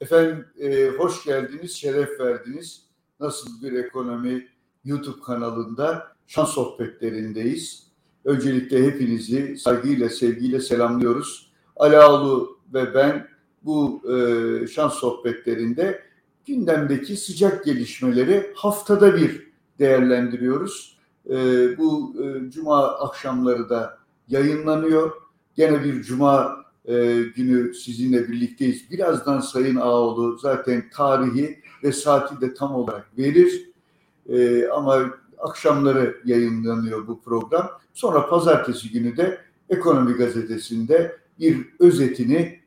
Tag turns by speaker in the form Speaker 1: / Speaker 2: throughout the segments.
Speaker 1: Efendim e, hoş geldiniz, şeref verdiniz. Nasıl bir ekonomi YouTube kanalında şans sohbetlerindeyiz. Öncelikle hepinizi saygıyla, sevgiyle selamlıyoruz. Alaoğlu ve ben bu e, şans sohbetlerinde gündemdeki sıcak gelişmeleri haftada bir değerlendiriyoruz. E, bu e, cuma akşamları da yayınlanıyor. Gene bir cuma e, günü sizinle birlikteyiz. Birazdan Sayın Ağoğlu zaten tarihi ve saati de tam olarak verir. E, ama akşamları yayınlanıyor bu program. Sonra pazartesi günü de Ekonomi Gazetesi'nde bir özetini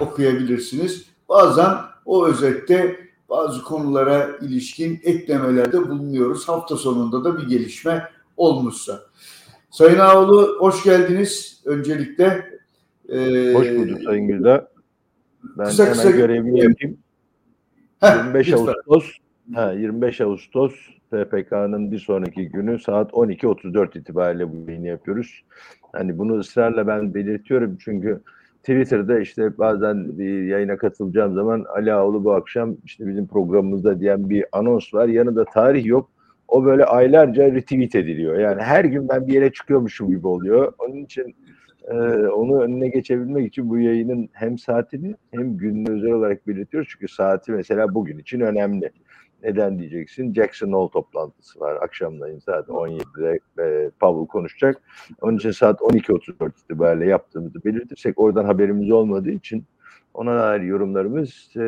Speaker 1: okuyabilirsiniz. Bazen o özette bazı konulara ilişkin eklemelerde bulunuyoruz. Hafta sonunda da bir gelişme olmuşsa. Sayın Ağoğlu hoş geldiniz. Öncelikle
Speaker 2: ee, Hoş bulduk Sayın Gülda. Ben kısa hemen kısa görevimi yapayım. Heh, 25 lütfen. Ağustos ha, 25 Ağustos PPK'nın bir sonraki günü saat 12.34 itibariyle bu yayını yapıyoruz. Hani bunu ısrarla ben belirtiyorum çünkü Twitter'da işte bazen bir yayına katılacağım zaman Ali Ağoğlu bu akşam işte bizim programımızda diyen bir anons var. Yanında tarih yok. O böyle aylarca retweet ediliyor. Yani her gün ben bir yere çıkıyormuşum gibi oluyor. Onun için e, onu önüne geçebilmek için bu yayının hem saatini hem gününü özel olarak belirtiyoruz. Çünkü saati mesela bugün için önemli. Neden diyeceksin? Jackson Hole toplantısı var. Akşamlayın saat 17'de e, Powell konuşacak. Onun için saat 12.34 itibariyle yaptığımızı belirtirsek oradan haberimiz olmadığı için ona dair yorumlarımız e,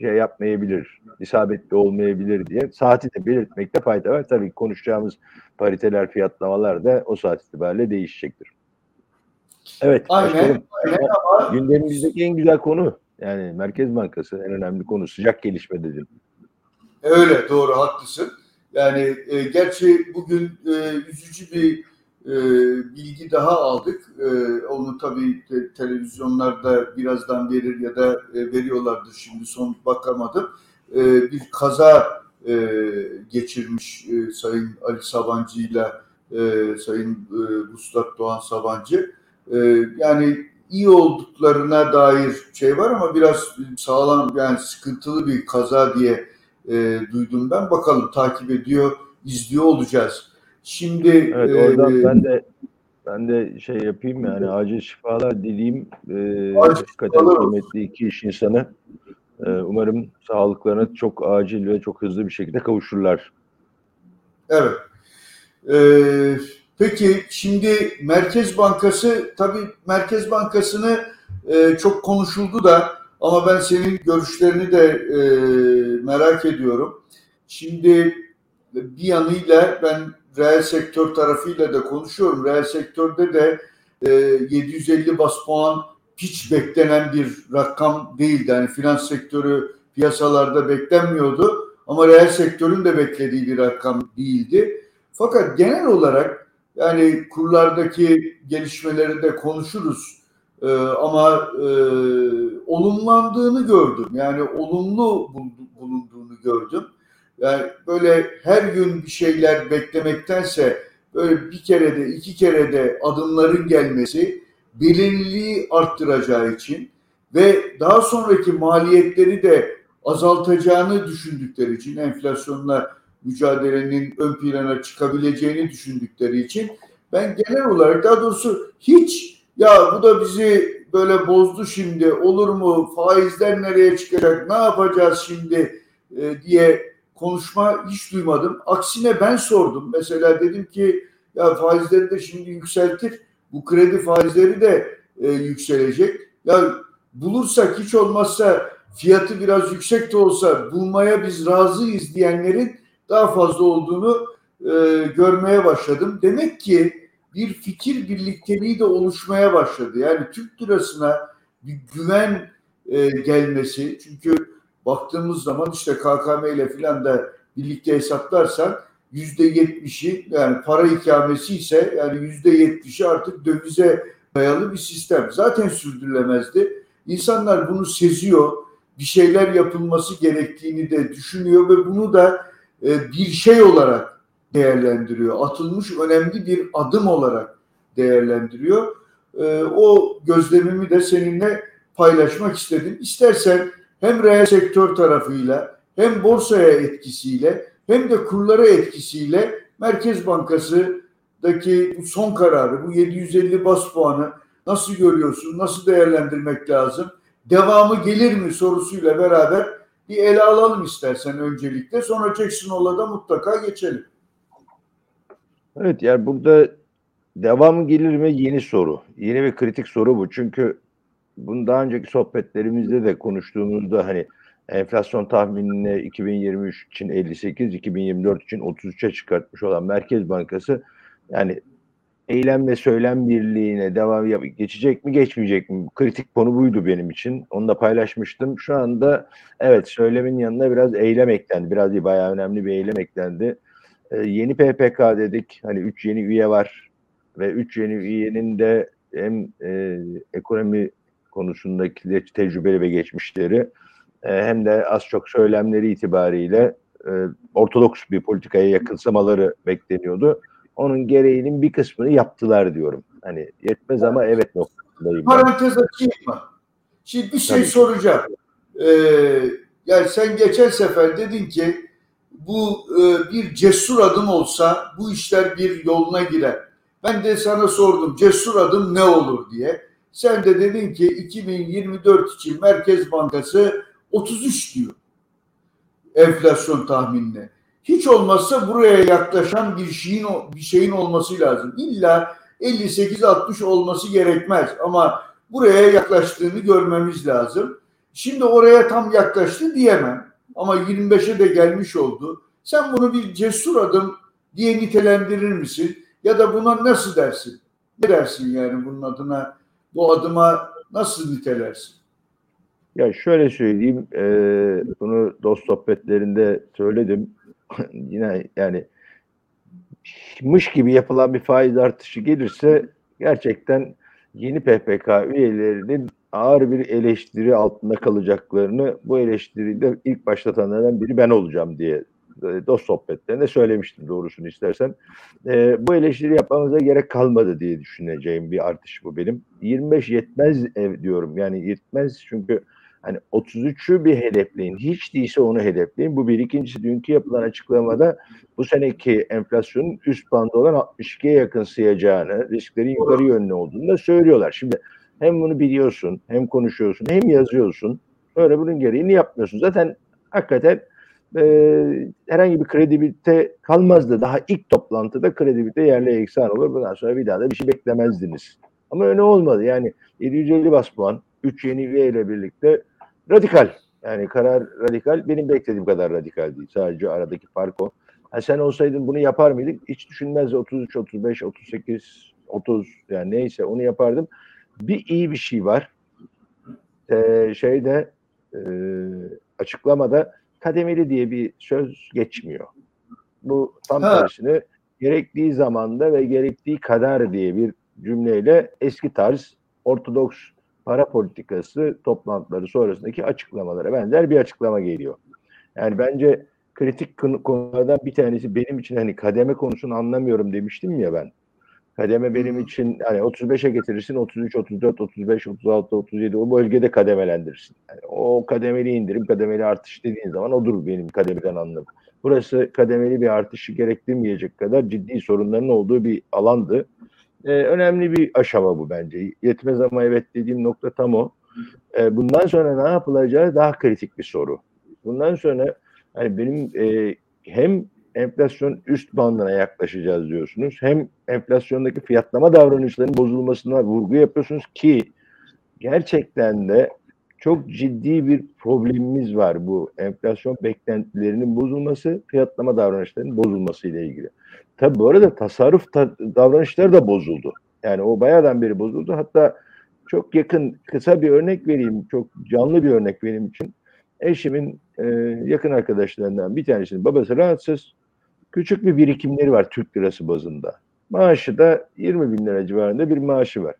Speaker 2: şey yapmayabilir, isabetli olmayabilir diye saati de belirtmekte fayda var. Tabii konuşacağımız pariteler, fiyatlamalar da o saat itibariyle değişecektir. Evet. Aynen. aynen ama... Gündemimizdeki en güzel konu yani Merkez Bankası en önemli konu sıcak gelişme dedim.
Speaker 1: Öyle doğru haklısın. Yani e, gerçi bugün e, üzücü bir e, bilgi daha aldık. E, onu tabii te, televizyonlarda birazdan verir ya da e, veriyorlardır şimdi son bakamadım. E, bir kaza e, geçirmiş e, Sayın Ali Sabancı ile e, Sayın e, Vuslat Doğan Sabancı. E, yani iyi olduklarına dair şey var ama biraz sağlam yani sıkıntılı bir kaza diye e, duydum ben. Bakalım takip ediyor, izliyor olacağız. Şimdi
Speaker 2: evet, oradan e, ben de ben de şey yapayım yani acil şifalar dileyim. E, hakikaten kıymetli iki iş insanı. E, umarım sağlıklarına çok acil ve çok hızlı bir şekilde kavuşurlar.
Speaker 1: Evet. Ee, peki şimdi Merkez Bankası tabii Merkez Bankası'nı e, çok konuşuldu da ama ben senin görüşlerini de e, merak ediyorum. Şimdi bir yanıyla ben reel sektör tarafıyla da konuşuyorum. Reel sektörde de e, 750 bas puan hiç beklenen bir rakam değildi. Yani finans sektörü piyasalarda beklenmiyordu ama reel sektörün de beklediği bir rakam değildi. Fakat genel olarak yani kurlardaki gelişmeleri de konuşuruz. Ee, ama e, olumlandığını gördüm. Yani olumlu bulunduğunu gördüm. Yani böyle her gün bir şeyler beklemektense böyle bir kere de iki kere de adımların gelmesi belirliliği arttıracağı için ve daha sonraki maliyetleri de azaltacağını düşündükleri için enflasyonla mücadelenin ön plana çıkabileceğini düşündükleri için ben genel olarak daha doğrusu hiç ya bu da bizi böyle bozdu şimdi olur mu faizler nereye çıkacak ne yapacağız şimdi e, diye konuşma hiç duymadım. Aksine ben sordum. Mesela dedim ki ya faizleri de şimdi yükseltir. Bu kredi faizleri de e, yükselecek. Ya bulursak hiç olmazsa fiyatı biraz yüksek de olsa bulmaya biz razıyız diyenlerin daha fazla olduğunu e, görmeye başladım. Demek ki bir fikir birlikteliği de oluşmaya başladı. Yani Türk lirasına bir güven e, gelmesi. Çünkü baktığımız zaman işte KKM ile filan da birlikte hesaplarsan yüzde yetmişi yani para ikamesi ise yani yüzde yetmişi artık dövize dayalı bir sistem. Zaten sürdürülemezdi. İnsanlar bunu seziyor. Bir şeyler yapılması gerektiğini de düşünüyor ve bunu da e, bir şey olarak değerlendiriyor. Atılmış önemli bir adım olarak değerlendiriyor. E, o gözlemimi de seninle paylaşmak istedim. İstersen hem reel sektör tarafıyla hem borsaya etkisiyle hem de kurlara etkisiyle Merkez Bankası'daki bu son kararı, bu 750 bas puanı nasıl görüyorsun, nasıl değerlendirmek lazım? Devamı gelir mi sorusuyla beraber bir ele alalım istersen öncelikle. Sonra Jackson'la da mutlaka geçelim.
Speaker 2: Evet yani burada devam gelir mi yeni soru. Yeni bir kritik soru bu. Çünkü bunu daha önceki sohbetlerimizde de konuştuğumuzda hani enflasyon tahminini 2023 için 58, 2024 için 33'e çıkartmış olan Merkez Bankası yani eylem ve söylem birliğine devam geçecek mi geçmeyecek mi? Kritik konu buydu benim için. Onu da paylaşmıştım. Şu anda evet söylemin yanına biraz eylem eklendi. Biraz değil bayağı önemli bir eylem eklendi. Ee, yeni PPK dedik. Hani 3 yeni üye var ve 3 yeni üyenin de hem e, ekonomi konusundaki tecrübeli ve geçmişleri e, hem de az çok söylemleri itibariyle e, ortodoks bir politikaya yakınsamaları bekleniyordu. Onun gereğinin bir kısmını yaptılar diyorum. Hani yetmez ama evet noktasındayım.
Speaker 1: Parantez açayım mı? Şimdi bir şey Tabii. soracağım. Ee, yani sen geçen sefer dedin ki bu e, bir cesur adım olsa bu işler bir yoluna girer. Ben de sana sordum cesur adım ne olur diye. Sen de dedin ki 2024 için Merkez Bankası 33 diyor enflasyon tahminine. Hiç olmazsa buraya yaklaşan bir şeyin bir şeyin olması lazım. İlla 58-60 olması gerekmez ama buraya yaklaştığını görmemiz lazım. Şimdi oraya tam yaklaştı diyemem ama 25'e de gelmiş oldu. Sen bunu bir cesur adım diye nitelendirir misin? Ya da buna nasıl dersin? Ne dersin yani bunun adına? Bu adıma nasıl nitelersin?
Speaker 2: Ya şöyle söyleyeyim, e, bunu dost sohbetlerinde söyledim. Yine yani mış gibi yapılan bir faiz artışı gelirse gerçekten yeni PPK üyelerinin ağır bir eleştiri altında kalacaklarını bu eleştiriyi de ilk başlatanlardan biri ben olacağım diye e, dost sohbetlerinde söylemiştim doğrusunu istersen. E, bu eleştiri yapmamıza gerek kalmadı diye düşüneceğim bir artış bu benim. 25 yetmez ev diyorum yani yetmez çünkü Hani 33'ü bir hedefleyin. Hiç değilse onu hedefleyin. Bu bir. ikincisi dünkü yapılan açıklamada bu seneki enflasyonun üst bandı olan 62'ye yakın sayacağını, risklerin yukarı yönlü olduğunu da söylüyorlar. Şimdi hem bunu biliyorsun, hem konuşuyorsun, hem yazıyorsun. Öyle bunun gereğini yapmıyorsun. Zaten hakikaten e, herhangi bir kredibilite kalmazdı. Daha ilk toplantıda kredibilite yerle eksan olur. Bundan sonra bir daha da bir şey beklemezdiniz. Ama öyle olmadı. Yani 750 bas puan, 3 yeni üye ile birlikte radikal. Yani karar radikal. Benim beklediğim kadar radikal değil. Sadece aradaki fark o. Ha, sen olsaydın bunu yapar mıydın? Hiç düşünmezdi. 33, 35, 38, 30 yani neyse onu yapardım. Bir iyi bir şey var. Ee, şeyde e, açıklamada kademeli diye bir söz geçmiyor. Bu tam ha. tersine gerektiği zamanda ve gerektiği kadar diye bir cümleyle eski tarz ortodoks para politikası toplantıları sonrasındaki açıklamalara benzer bir açıklama geliyor. Yani bence kritik konulardan bir tanesi benim için hani kademe konusunu anlamıyorum demiştim ya ben. Kademe benim için hani 35'e getirirsin 33, 34, 35, 36, 37 o bölgede kademelendirirsin. Yani o kademeli indirim, kademeli artış dediğin zaman odur benim kademeden anlamı. Burası kademeli bir artışı gerektirmeyecek kadar ciddi sorunların olduğu bir alandı. E, önemli bir aşama bu bence. Yetmez ama evet dediğim nokta tam o. E, bundan sonra ne yapılacağı daha kritik bir soru. Bundan sonra hani benim e, hem enflasyon üst bandına yaklaşacağız diyorsunuz. Hem enflasyondaki fiyatlama davranışlarının bozulmasına vurgu yapıyorsunuz ki gerçekten de çok ciddi bir problemimiz var bu enflasyon beklentilerinin bozulması, fiyatlama davranışlarının bozulması ile ilgili. Tabi bu arada tasarruf ta- davranışları da bozuldu. Yani o bayağıdan beri bozuldu. Hatta çok yakın kısa bir örnek vereyim. Çok canlı bir örnek benim için. Eşimin e, yakın arkadaşlarından bir tanesinin babası rahatsız. Küçük bir birikimleri var Türk lirası bazında. Maaşı da 20 bin lira civarında bir maaşı var.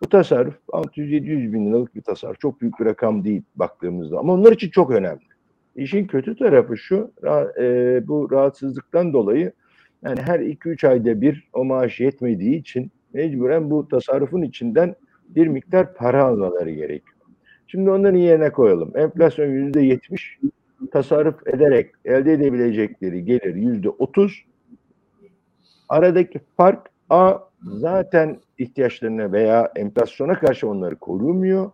Speaker 2: Bu tasarruf 600-700 bin liralık bir tasarruf. Çok büyük bir rakam değil baktığımızda ama onlar için çok önemli. İşin kötü tarafı şu, e, bu rahatsızlıktan dolayı yani her 2-3 ayda bir o maaş yetmediği için mecburen bu tasarrufun içinden bir miktar para almaları gerekiyor. Şimdi onların yerine koyalım. Enflasyon yüzde yetmiş, tasarruf ederek elde edebilecekleri gelir yüzde otuz. Aradaki fark A zaten ihtiyaçlarına veya enflasyona karşı onları korumuyor.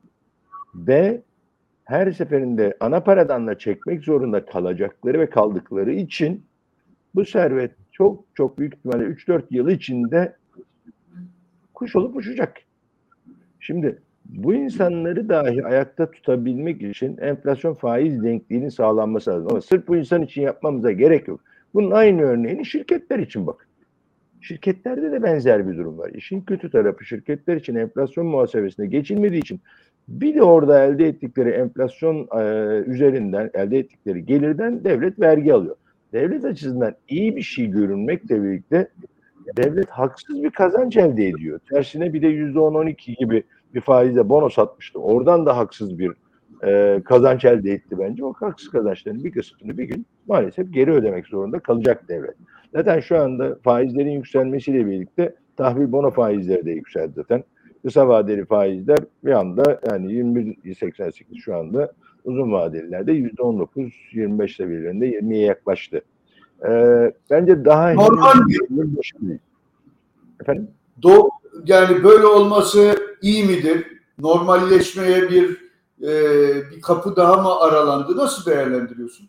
Speaker 2: B her seferinde ana paradan da çekmek zorunda kalacakları ve kaldıkları için bu servet çok çok büyük ihtimalle 3-4 yıl içinde kuş olup uçacak. Şimdi bu insanları dahi ayakta tutabilmek için enflasyon faiz denkliğinin sağlanması lazım. Ama sırf bu insan için yapmamıza gerek yok. Bunun aynı örneğini şirketler için bakın. Şirketlerde de benzer bir durum var. İşin kötü tarafı şirketler için enflasyon muhasebesine geçilmediği için bir de orada elde ettikleri enflasyon e, üzerinden elde ettikleri gelirden devlet vergi alıyor. Devlet açısından iyi bir şey görünmekle birlikte devlet haksız bir kazanç elde ediyor. Tersine bir de yüzde on on iki gibi bir faizle bono satmıştı. Oradan da haksız bir e, kazanç elde etti bence. O haksız kazançların bir kısmını bir gün maalesef geri ödemek zorunda kalacak devlet. Zaten şu anda faizlerin yükselmesiyle birlikte tahvil bono faizleri de yükseldi zaten. Kısa vadeli faizler bir anda yani 21.88 şu anda uzun vadelilerde %19-25 seviyelerinde 20'ye yaklaştı. Ee, bence daha
Speaker 1: normal bir Efendim? Do yani böyle olması iyi midir? Normalleşmeye bir e, bir kapı daha mı aralandı? Nasıl değerlendiriyorsun?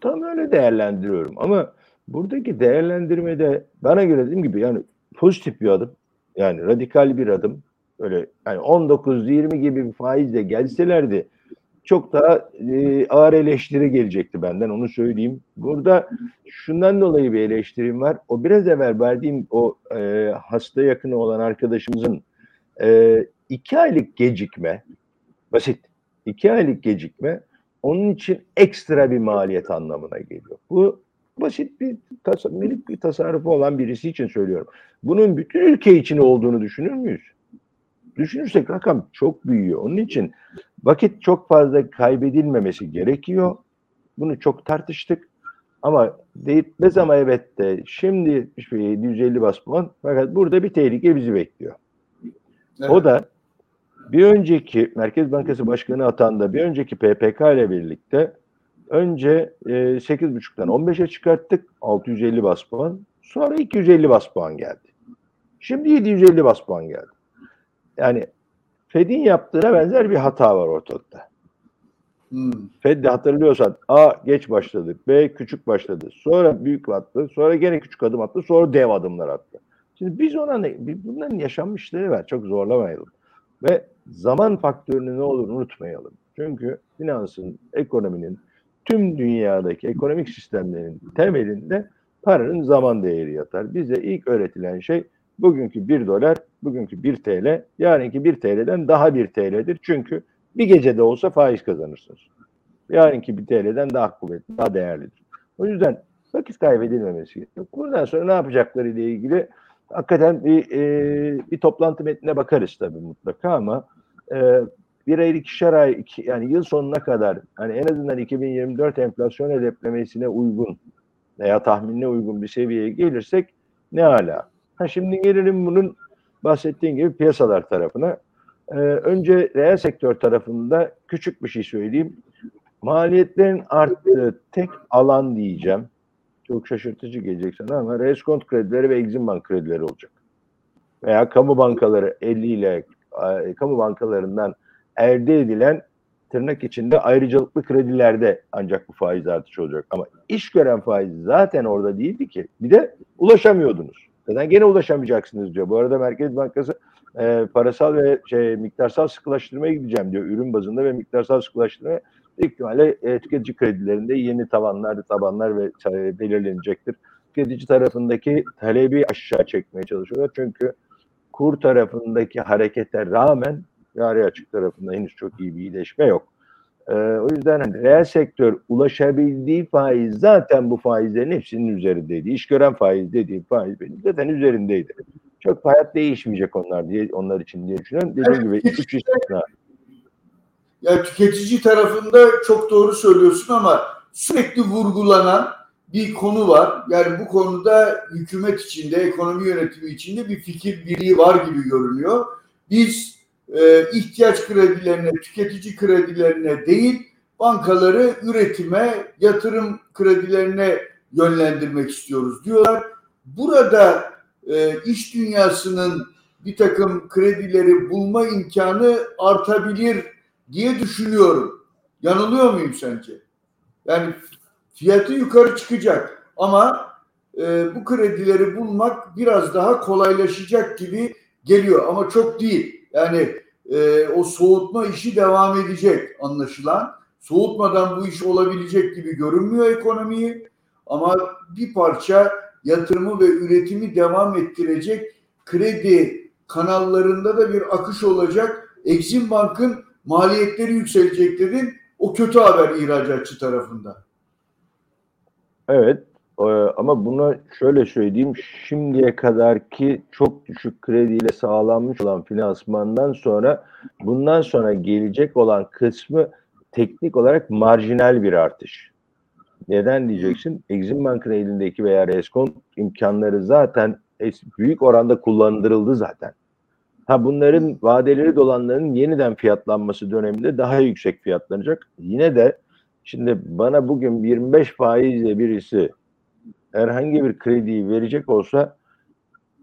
Speaker 2: Tam öyle değerlendiriyorum ama buradaki değerlendirmede bana göre dediğim gibi yani pozitif bir adım. Yani radikal bir adım. Öyle yani 19-20 gibi bir faizle gelselerdi çok daha e, ağır eleştiri gelecekti benden onu söyleyeyim. Burada şundan dolayı bir eleştirim var. O biraz evvel verdiğim o e, hasta yakını olan arkadaşımızın e, iki aylık gecikme basit iki aylık gecikme onun için ekstra bir maliyet anlamına geliyor. Bu basit bir tas minik bir tasarrufu olan birisi için söylüyorum. Bunun bütün ülke için olduğunu düşünür müyüz? Düşünürsek rakam çok büyüyor. Onun için vakit çok fazla kaybedilmemesi gerekiyor. Bunu çok tartıştık. Ama değitmez ama evet de şimdi 750 bas puan fakat burada bir tehlike bizi bekliyor. Evet. O da bir önceki Merkez Bankası Başkanı atanda bir önceki PPK ile birlikte önce e, 8.5'tan 15'e çıkarttık 650 bas puan. Sonra 250 bas puan geldi. Şimdi 750 bas puan geldi. Yani Fed'in yaptığına benzer bir hata var ortalıkta. Hmm. Fed de hatırlıyorsan A geç başladı, B küçük başladı, sonra büyük attı, sonra gene küçük adım attı, sonra dev adımlar attı. Şimdi biz ona ne, bunların yaşanmışları var, çok zorlamayalım. Ve zaman faktörünü ne olur unutmayalım. Çünkü finansın, ekonominin, tüm dünyadaki ekonomik sistemlerin temelinde paranın zaman değeri yatar. Bize ilk öğretilen şey bugünkü 1 dolar, bugünkü 1 TL, yarınki 1 TL'den daha 1 TL'dir. Çünkü bir gecede olsa faiz kazanırsınız. Yarınki 1 TL'den daha kuvvetli, daha değerlidir. O yüzden vakit kaybedilmemesi gerekiyor. Buradan sonra ne yapacakları ile ilgili hakikaten bir, e, bir toplantı metnine bakarız tabii mutlaka ama e, bir ay ikişer ay iki, yani yıl sonuna kadar hani en azından 2024 enflasyon hedeflemesine uygun veya tahminine uygun bir seviyeye gelirsek ne hala. Ha şimdi gelelim bunun bahsettiğim gibi piyasalar tarafına. Ee, önce reel sektör tarafında küçük bir şey söyleyeyim. Maliyetlerin arttığı tek alan diyeceğim. Çok şaşırtıcı gelecek sana ama reskont kredileri ve Exim Bank kredileri olacak. Veya kamu bankaları 50 ile kamu bankalarından elde edilen tırnak içinde ayrıcalıklı kredilerde ancak bu faiz artışı olacak. Ama iş gören faiz zaten orada değildi ki. Bir de ulaşamıyordunuz. Zaten gene ulaşamayacaksınız diyor. Bu arada Merkez Bankası e, parasal ve şey miktarsal sıkılaştırmaya gideceğim diyor. Ürün bazında ve miktarsal sıkılaştırmaya ihtimalle e, tüketici kredilerinde yeni tavanlar, tabanlar ve e, belirlenecektir. Tüketici tarafındaki talebi aşağı çekmeye çalışıyorlar. Çünkü kur tarafındaki harekete rağmen cari açık tarafında henüz çok iyi bir iyileşme yok. Ee, o yüzden hani reel sektör ulaşabildiği faiz zaten bu faizlerin hepsinin üzerindeydi. İş gören faiz dediğim faiz benim zaten üzerindeydi. Çok hayat değişmeyecek onlar diye onlar için diye düşünüyorum. Dediğim gibi üç istisna.
Speaker 1: Ya tüketici tarafında çok doğru söylüyorsun ama sürekli vurgulanan bir konu var. Yani bu konuda hükümet içinde, ekonomi yönetimi içinde bir fikir birliği var gibi görünüyor. Biz e, ihtiyaç kredilerine, tüketici kredilerine değil, bankaları üretime, yatırım kredilerine yönlendirmek istiyoruz diyorlar. Burada e, iş dünyasının bir takım kredileri bulma imkanı artabilir diye düşünüyorum. Yanılıyor muyum sence? Yani fiyatı yukarı çıkacak ama e, bu kredileri bulmak biraz daha kolaylaşacak gibi geliyor ama çok değil. Yani e, o soğutma işi devam edecek anlaşılan. Soğutmadan bu iş olabilecek gibi görünmüyor ekonomiyi ama bir parça yatırımı ve üretimi devam ettirecek kredi kanallarında da bir akış olacak. Exim Bank'ın maliyetleri yükselecek dedin. O kötü haber ihracatçı tarafında.
Speaker 2: Evet ama buna şöyle söyleyeyim. Şimdiye kadarki çok düşük krediyle sağlanmış olan finansmandan sonra bundan sonra gelecek olan kısmı teknik olarak marjinal bir artış. Neden diyeceksin? Exim Bank'ın elindeki veya Reskon imkanları zaten büyük oranda kullandırıldı zaten. Ha bunların vadeleri dolanların yeniden fiyatlanması döneminde daha yüksek fiyatlanacak. Yine de şimdi bana bugün 25 faizle birisi herhangi bir krediyi verecek olsa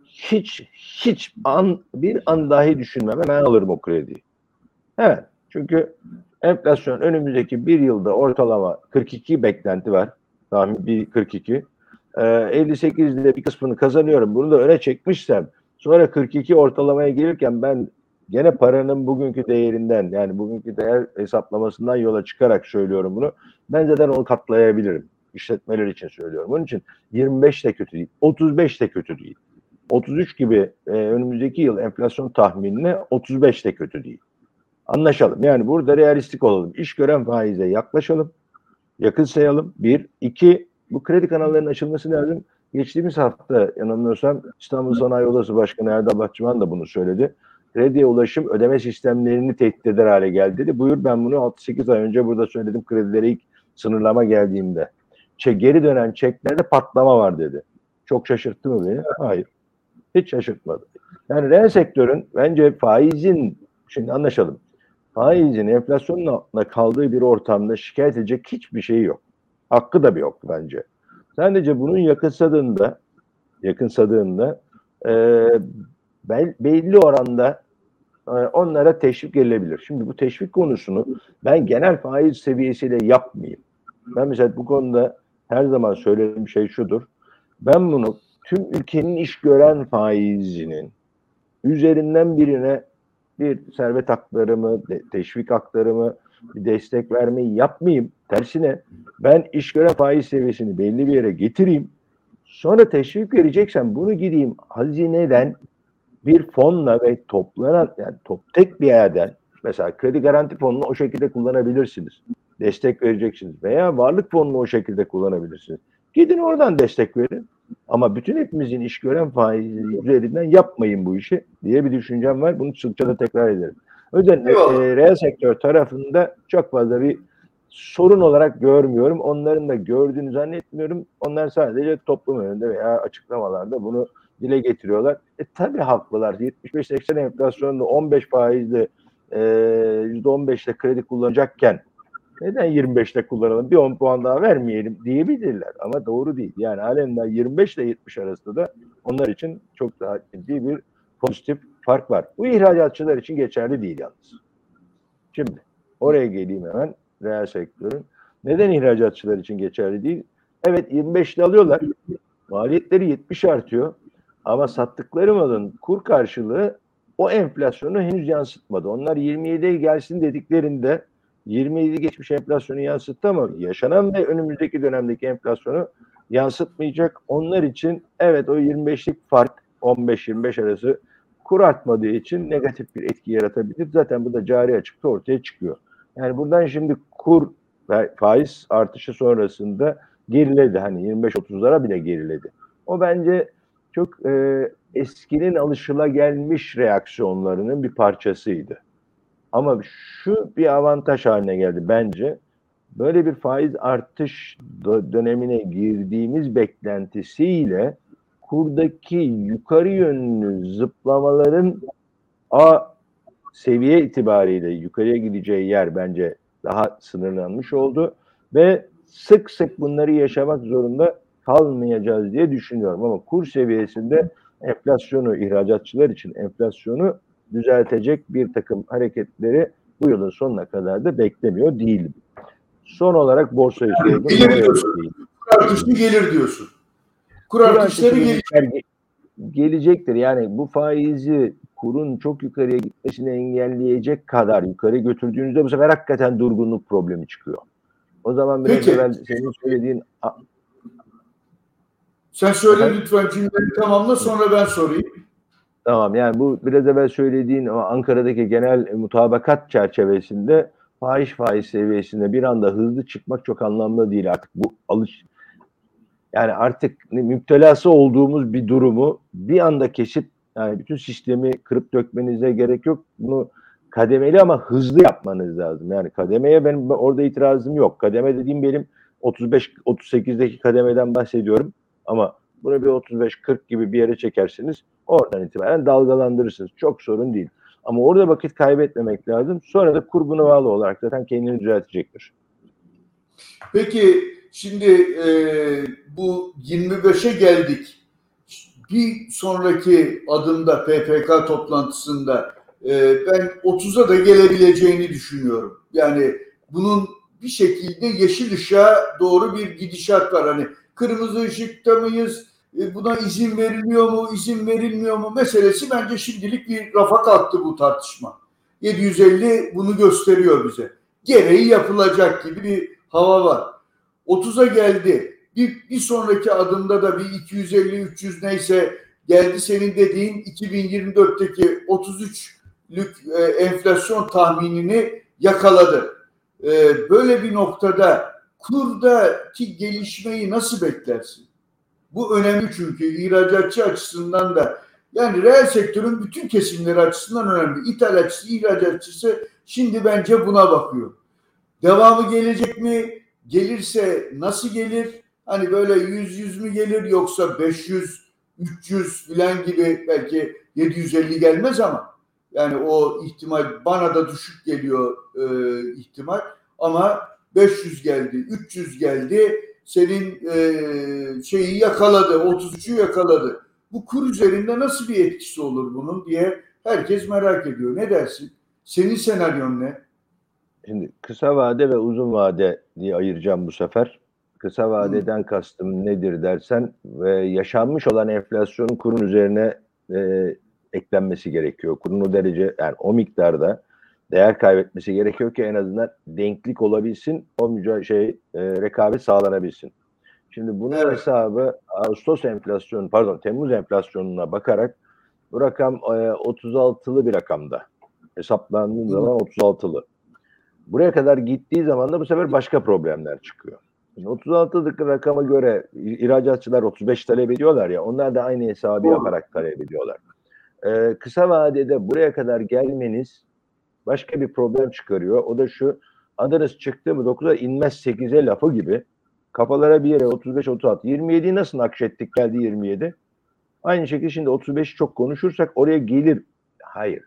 Speaker 2: hiç hiç an bir an dahi düşünmem. Ben alırım o krediyi. Evet. Çünkü enflasyon önümüzdeki bir yılda ortalama 42 beklenti var. Tahmin bir 42. Ee, 58'de bir kısmını kazanıyorum. Bunu da öne çekmişsem Sonra 42 ortalamaya gelirken ben gene paranın bugünkü değerinden yani bugünkü değer hesaplamasından yola çıkarak söylüyorum bunu. Ben zaten onu katlayabilirim. İşletmeler için söylüyorum. Onun için 25 de kötü değil. 35 de kötü değil. 33 gibi e, önümüzdeki yıl enflasyon tahminine 35 de kötü değil. Anlaşalım. Yani burada realistik olalım. İş gören faize yaklaşalım. Yakın sayalım. Bir. iki bu kredi kanallarının açılması lazım. Geçtiğimiz hafta yanılmıyorsam İstanbul Sanayi Odası Başkanı Erdal Bahçıvan da bunu söyledi. Krediye ulaşım ödeme sistemlerini tehdit eder hale geldi dedi. Buyur ben bunu 6-8 ay önce burada söyledim kredilere ilk sınırlama geldiğimde. Çek, geri dönen çeklerde patlama var dedi. Çok şaşırttı mı beni? Hayır. Hiç şaşırtmadı. Yani reel sektörün bence faizin, şimdi anlaşalım. Faizin enflasyonun altında kaldığı bir ortamda şikayet edecek hiçbir şey yok. Hakkı da bir yok bence. Sadece bunun yakınsadığında yakınsadığında e, belli oranda e, onlara teşvik edilebilir. Şimdi bu teşvik konusunu ben genel faiz seviyesiyle yapmayayım. Ben mesela bu konuda her zaman söylediğim şey şudur. Ben bunu tüm ülkenin iş gören faizinin üzerinden birine bir servet aktarımı, teşvik aktarımı, bir destek vermeyi yapmayayım. Tersine ben iş gören faiz seviyesini belli bir yere getireyim. Sonra teşvik vereceksem bunu gideyim hazineden bir fonla ve toplanan yani top, tek bir yerden mesela kredi garanti fonunu o şekilde kullanabilirsiniz. Destek vereceksiniz veya varlık fonunu o şekilde kullanabilirsiniz. Gidin oradan destek verin. Ama bütün hepimizin iş gören faizi üzerinden yapmayın bu işi diye bir düşüncem var. Bunu sıkça da tekrar ederim. O yüzden e, reel sektör tarafında çok fazla bir sorun olarak görmüyorum. Onların da gördüğünü zannetmiyorum. Onlar sadece toplum önünde veya açıklamalarda bunu dile getiriyorlar. E tabi haklılar. 75-80 enflasyonda 15 faizle e, %15'te kredi kullanacakken neden 25'te kullanalım bir 10 puan daha vermeyelim diyebilirler. Ama doğru değil. Yani halen 25 ile 70 arasında da onlar için çok daha ciddi bir pozitif fark var. Bu ihracatçılar için geçerli değil yalnız. Şimdi oraya geleyim hemen reel sektörün. Neden ihracatçılar için geçerli değil? Evet 25 ile alıyorlar. Maliyetleri 70 artıyor. Ama sattıkları malın kur karşılığı o enflasyonu henüz yansıtmadı. Onlar 27'ye gelsin dediklerinde 27 geçmiş enflasyonu yansıttı ama yaşanan ve önümüzdeki dönemdeki enflasyonu yansıtmayacak. Onlar için evet o 25'lik fark 15-25 arası kur artmadığı için negatif bir etki yaratabilir. Zaten bu da cari açıkta ortaya çıkıyor. Yani buradan şimdi kur ve faiz artışı sonrasında geriledi. Hani 25-30'lara bile geriledi. O bence çok e, eskinin alışıla gelmiş reaksiyonlarının bir parçasıydı. Ama şu bir avantaj haline geldi bence. Böyle bir faiz artış dönemine girdiğimiz beklentisiyle kurdaki yukarı yönlü zıplamaların a seviye itibariyle yukarıya gideceği yer bence daha sınırlanmış oldu ve sık sık bunları yaşamak zorunda kalmayacağız diye düşünüyorum ama kur seviyesinde enflasyonu ihracatçılar için enflasyonu düzeltecek bir takım hareketleri bu yılın sonuna kadar da beklemiyor değilim. Son olarak borsayı
Speaker 1: yani sordum. Gelir diyorsun. Kur artışı gelir diyorsun. Kur, artışları gelecek.
Speaker 2: gelecektir. Yani bu faizi kurun çok yukarıya gitmesini engelleyecek kadar yukarı götürdüğünüzde bu sefer hakikaten durgunluk problemi çıkıyor. O zaman biraz Peki. evvel senin söylediğin
Speaker 1: sen söyle evet. lütfen cümleyi tamamla sonra ben sorayım.
Speaker 2: Tamam yani bu biraz evvel söylediğin o Ankara'daki genel mutabakat çerçevesinde faiz faiz seviyesinde bir anda hızlı çıkmak çok anlamlı değil artık bu alış yani artık müptelası olduğumuz bir durumu bir anda kesip yani bütün sistemi kırıp dökmenize gerek yok. Bunu kademeli ama hızlı yapmanız lazım. Yani kademeye benim orada itirazım yok. Kademe dediğim benim 35 38'deki kademeden bahsediyorum. Ama bunu bir 35-40 gibi bir yere çekersiniz. Oradan itibaren dalgalandırırsınız. Çok sorun değil. Ama orada vakit kaybetmemek lazım. Sonra da kur buna bağlı olarak zaten kendini düzeltecektir.
Speaker 1: Peki şimdi e, bu 25'e geldik. Bir sonraki adımda PPK toplantısında e, ben 30'a da gelebileceğini düşünüyorum. Yani bunun bir şekilde yeşil ışığa doğru bir gidişat var. Hani kırmızı ışıkta mıyız? E, buna izin veriliyor mu, izin verilmiyor mu meselesi bence şimdilik bir rafa kalktı bu tartışma. 750 bunu gösteriyor bize. Gereği yapılacak gibi bir hava var. 30'a geldi. Bir, bir sonraki adımda da bir 250-300 neyse geldi senin dediğin 2024'teki 33'lük e, enflasyon tahminini yakaladı. E, böyle bir noktada kurdaki gelişmeyi nasıl beklersin? Bu önemli çünkü ihracatçı açısından da yani reel sektörün bütün kesimleri açısından önemli. İthalatçısı, ihracatçısı şimdi bence buna bakıyor. Devamı gelecek mi? Gelirse nasıl gelir? Hani böyle 100 100 mü gelir yoksa 500 300 filan gibi belki 750 gelmez ama yani o ihtimal bana da düşük geliyor e, ihtimal ama 500 geldi, 300 geldi. Senin e, şeyi yakaladı, 33'ü yakaladı. Bu kur üzerinde nasıl bir etkisi olur bunun diye herkes merak ediyor. Ne dersin? Senin senaryon ne?
Speaker 2: Şimdi kısa vade ve uzun vade diye ayıracağım bu sefer. Kısa vadeden Hı. kastım nedir dersen ve yaşanmış olan enflasyonun kurun üzerine e, eklenmesi gerekiyor. Kurun o derece yani o miktarda değer kaybetmesi gerekiyor ki en azından denklik olabilsin, o mücadele şey e, rekabet sağlanabilsin. Şimdi bunun evet. hesabı Ağustos enflasyonu, pardon Temmuz enflasyonuna bakarak bu rakam e, 36'lı bir rakamda. Hesaplandığım zaman 36'lı. Buraya kadar gittiği zaman da bu sefer başka problemler çıkıyor. Şimdi 36'lık rakama göre ihracatçılar 35 talep ediyorlar ya onlar da aynı hesabı yaparak talep ediyorlar. Ee, kısa vadede buraya kadar gelmeniz başka bir problem çıkarıyor. O da şu adınız çıktı mı 9'a inmez 8'e lafı gibi kafalara bir yere 35 36 27'yi nasıl nakşettik geldi 27. Aynı şekilde şimdi 35 çok konuşursak oraya gelir. Hayır.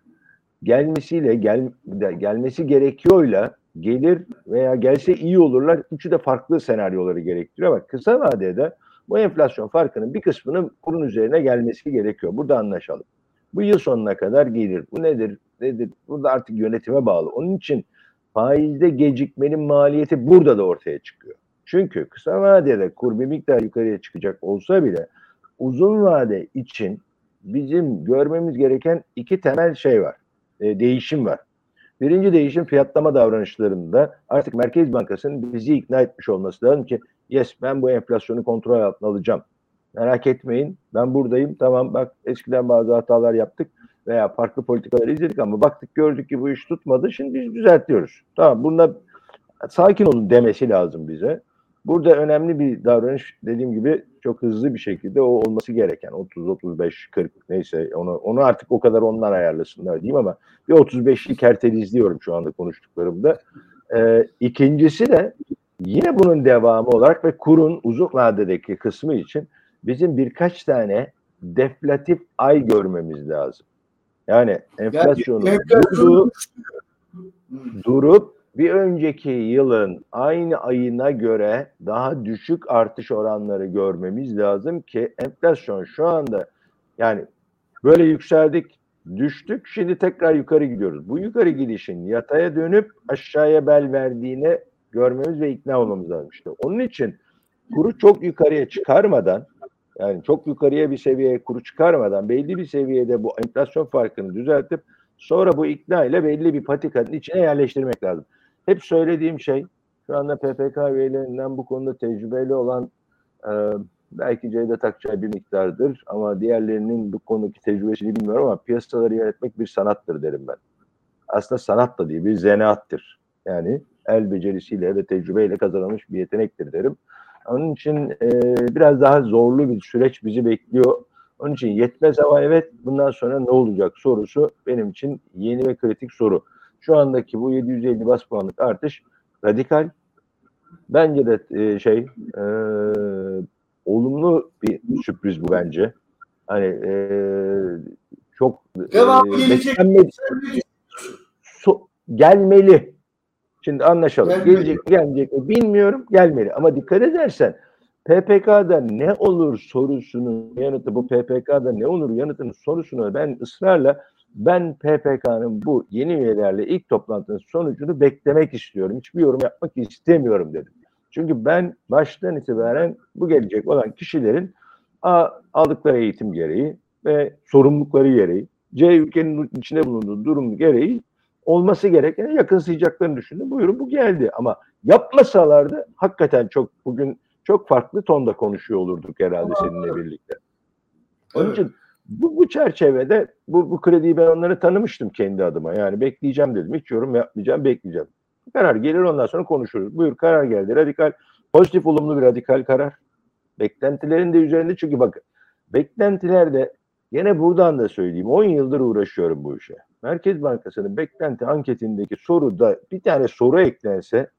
Speaker 2: Gelmesiyle gel, gelmesi gerekiyorla gelir veya gelse iyi olurlar. Üçü de farklı senaryoları gerektiriyor. Bak kısa vadede bu enflasyon farkının bir kısmının kurun üzerine gelmesi gerekiyor. Burada anlaşalım. Bu yıl sonuna kadar gelir. Bu nedir? Nedir? Burada artık yönetime bağlı. Onun için faizde gecikmenin maliyeti burada da ortaya çıkıyor. Çünkü kısa vadede kur bir miktar yukarıya çıkacak olsa bile uzun vade için bizim görmemiz gereken iki temel şey var. E, değişim var. Birinci değişim fiyatlama davranışlarında artık Merkez Bankası'nın bizi ikna etmiş olması lazım ki yes ben bu enflasyonu kontrol altına alacağım. Merak etmeyin ben buradayım tamam bak eskiden bazı hatalar yaptık veya farklı politikalar izledik ama baktık gördük ki bu iş tutmadı şimdi biz düzeltiyoruz. Tamam bunda sakin olun demesi lazım bize. Burada önemli bir davranış dediğim gibi çok hızlı bir şekilde o olması gereken 30 35 40 neyse onu onu artık o kadar onlar ayarlasınlar diyeyim ama bir 35'lik kertel izliyorum şu anda konuştuklarımda. Ee, ikincisi de yine bunun devamı olarak ve kurun uzun vadedeki kısmı için bizim birkaç tane deflatif ay görmemiz lazım. Yani enflasyonu yani, enflasyon... durup bir önceki yılın aynı ayına göre daha düşük artış oranları görmemiz lazım ki enflasyon şu anda yani böyle yükseldik, düştük, şimdi tekrar yukarı gidiyoruz. Bu yukarı gidişin yataya dönüp aşağıya bel verdiğini görmemiz ve ikna olmamız lazım işte. Onun için kuru çok yukarıya çıkarmadan yani çok yukarıya bir seviyeye kuru çıkarmadan belli bir seviyede bu enflasyon farkını düzeltip sonra bu ikna ile belli bir patikanın içine yerleştirmek lazım. Hep söylediğim şey şu anda PPK üyelerinden bu konuda tecrübeli olan e, belki Ceyda Akçay bir miktardır ama diğerlerinin bu konudaki tecrübesini bilmiyorum ama piyasaları yönetmek bir sanattır derim ben. Aslında sanat da değil bir zanaattır. Yani el becerisiyle ve tecrübeyle kazanılmış bir yetenektir derim. Onun için e, biraz daha zorlu bir süreç bizi bekliyor. Onun için yetmez ama evet bundan sonra ne olacak sorusu benim için yeni ve kritik soru. Şu andaki bu 750 bas puanlık artış radikal. Bence de e, şey e, olumlu bir sürpriz bu bence. Hani e, çok
Speaker 1: Devam e, gelecek.
Speaker 2: So, gelmeli. Şimdi anlaşalım. Gelmeli. Gelecek gelmeyecek mi bilmiyorum. Gelmeli. Ama dikkat edersen PPK'da ne olur sorusunun yanıtı bu PPK'da ne olur yanıtının sorusunu ben ısrarla ben PPK'nın bu yeni üyelerle ilk toplantının sonucunu beklemek istiyorum. Hiçbir yorum yapmak istemiyorum dedim. Çünkü ben baştan itibaren bu gelecek olan kişilerin A, aldıkları eğitim gereği ve sorumlulukları gereği, C ülkenin içinde bulunduğu durum gereği olması gereken yakınsayacaklarını düşündüm. Buyurun bu geldi ama yapmasalardı hakikaten çok bugün çok farklı tonda konuşuyor olurduk herhalde seninle birlikte. Onun için bu, bu çerçevede bu, bu krediyi ben onları tanımıştım kendi adıma. Yani bekleyeceğim dedim. Hiç yorum yapmayacağım, bekleyeceğim. Karar gelir ondan sonra konuşuruz. Buyur karar geldi. Radikal, pozitif olumlu bir radikal karar. Beklentilerin de üzerinde çünkü bakın beklentilerde yine buradan da söyleyeyim 10 yıldır uğraşıyorum bu işe. Merkez Bankası'nın beklenti anketindeki soruda bir tane soru eklense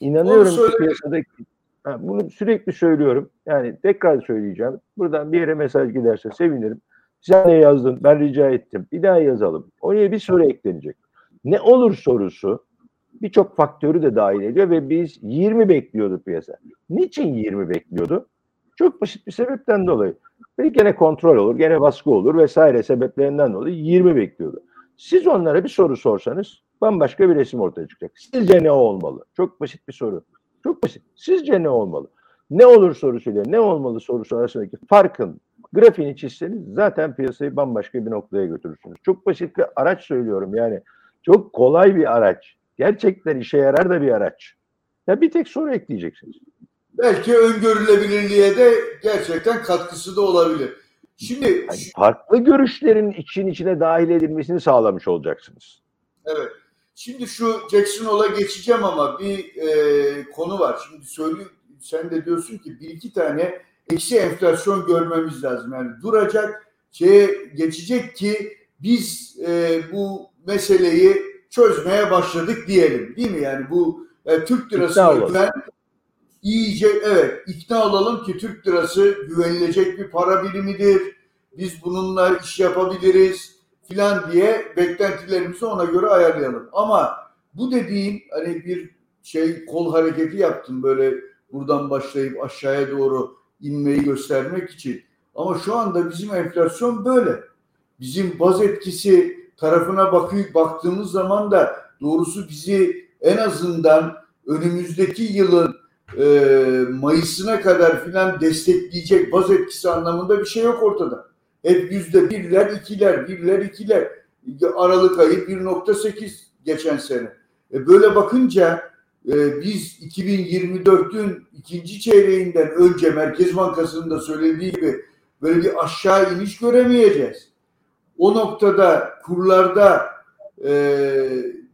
Speaker 2: inanıyorum ki piyasadaki ha, bunu sürekli söylüyorum. Yani tekrar söyleyeceğim. Buradan bir yere mesaj giderse sevinirim. Sen ne yazdın? Ben rica ettim. Bir daha yazalım. Oraya bir soru eklenecek. Ne olur sorusu birçok faktörü de dahil ediyor ve biz 20 bekliyorduk piyasa. Niçin 20 bekliyordu? Çok basit bir sebepten dolayı. Ve gene kontrol olur, gene baskı olur vesaire sebeplerinden dolayı 20 bekliyordu. Siz onlara bir soru sorsanız bambaşka bir resim ortaya çıkacak. Sizce ne olmalı? Çok basit bir soru. Çok basit. Sizce ne olmalı? Ne olur sorusuyla ne olmalı sorusu arasındaki farkın grafiğini çizseniz zaten piyasayı bambaşka bir noktaya götürürsünüz. Çok basit bir araç söylüyorum yani. Çok kolay bir araç gerçekten işe yarar da bir araç. Ya bir tek soru ekleyeceksiniz.
Speaker 1: Belki öngörülebilirliğe de gerçekten katkısı da olabilir. Şimdi yani
Speaker 2: farklı görüşlerin için içine dahil edilmesini sağlamış olacaksınız.
Speaker 1: Evet. Şimdi şu Jackson Hole'a geçeceğim ama bir e, konu var. Şimdi söyleyeyim sen de diyorsun ki bir iki tane eksi enflasyon görmemiz lazım. Yani duracak, şeye geçecek ki biz e, bu meseleyi çözmeye başladık diyelim. Değil mi? Yani bu e, Türk lirasına güven iyice evet ikna olalım ki Türk lirası güvenilecek bir para birimidir. Biz bununla iş yapabiliriz filan diye beklentilerimizi ona göre ayarlayalım. Ama bu dediğin hani bir şey kol hareketi yaptım böyle buradan başlayıp aşağıya doğru inmeyi göstermek için. Ama şu anda bizim enflasyon böyle. Bizim baz etkisi tarafına bakıp baktığımız zaman da doğrusu bizi en azından önümüzdeki yılın e, Mayıs'ına kadar filan destekleyecek baz etkisi anlamında bir şey yok ortada. Hep yüzde birler, ikiler, birler, ikiler. Aralık ayı 1.8 geçen sene. E böyle bakınca e, biz 2024'ün ikinci çeyreğinden önce Merkez Bankası'nın da söylediği gibi böyle bir aşağı iniş göremeyeceğiz o noktada kurlarda e,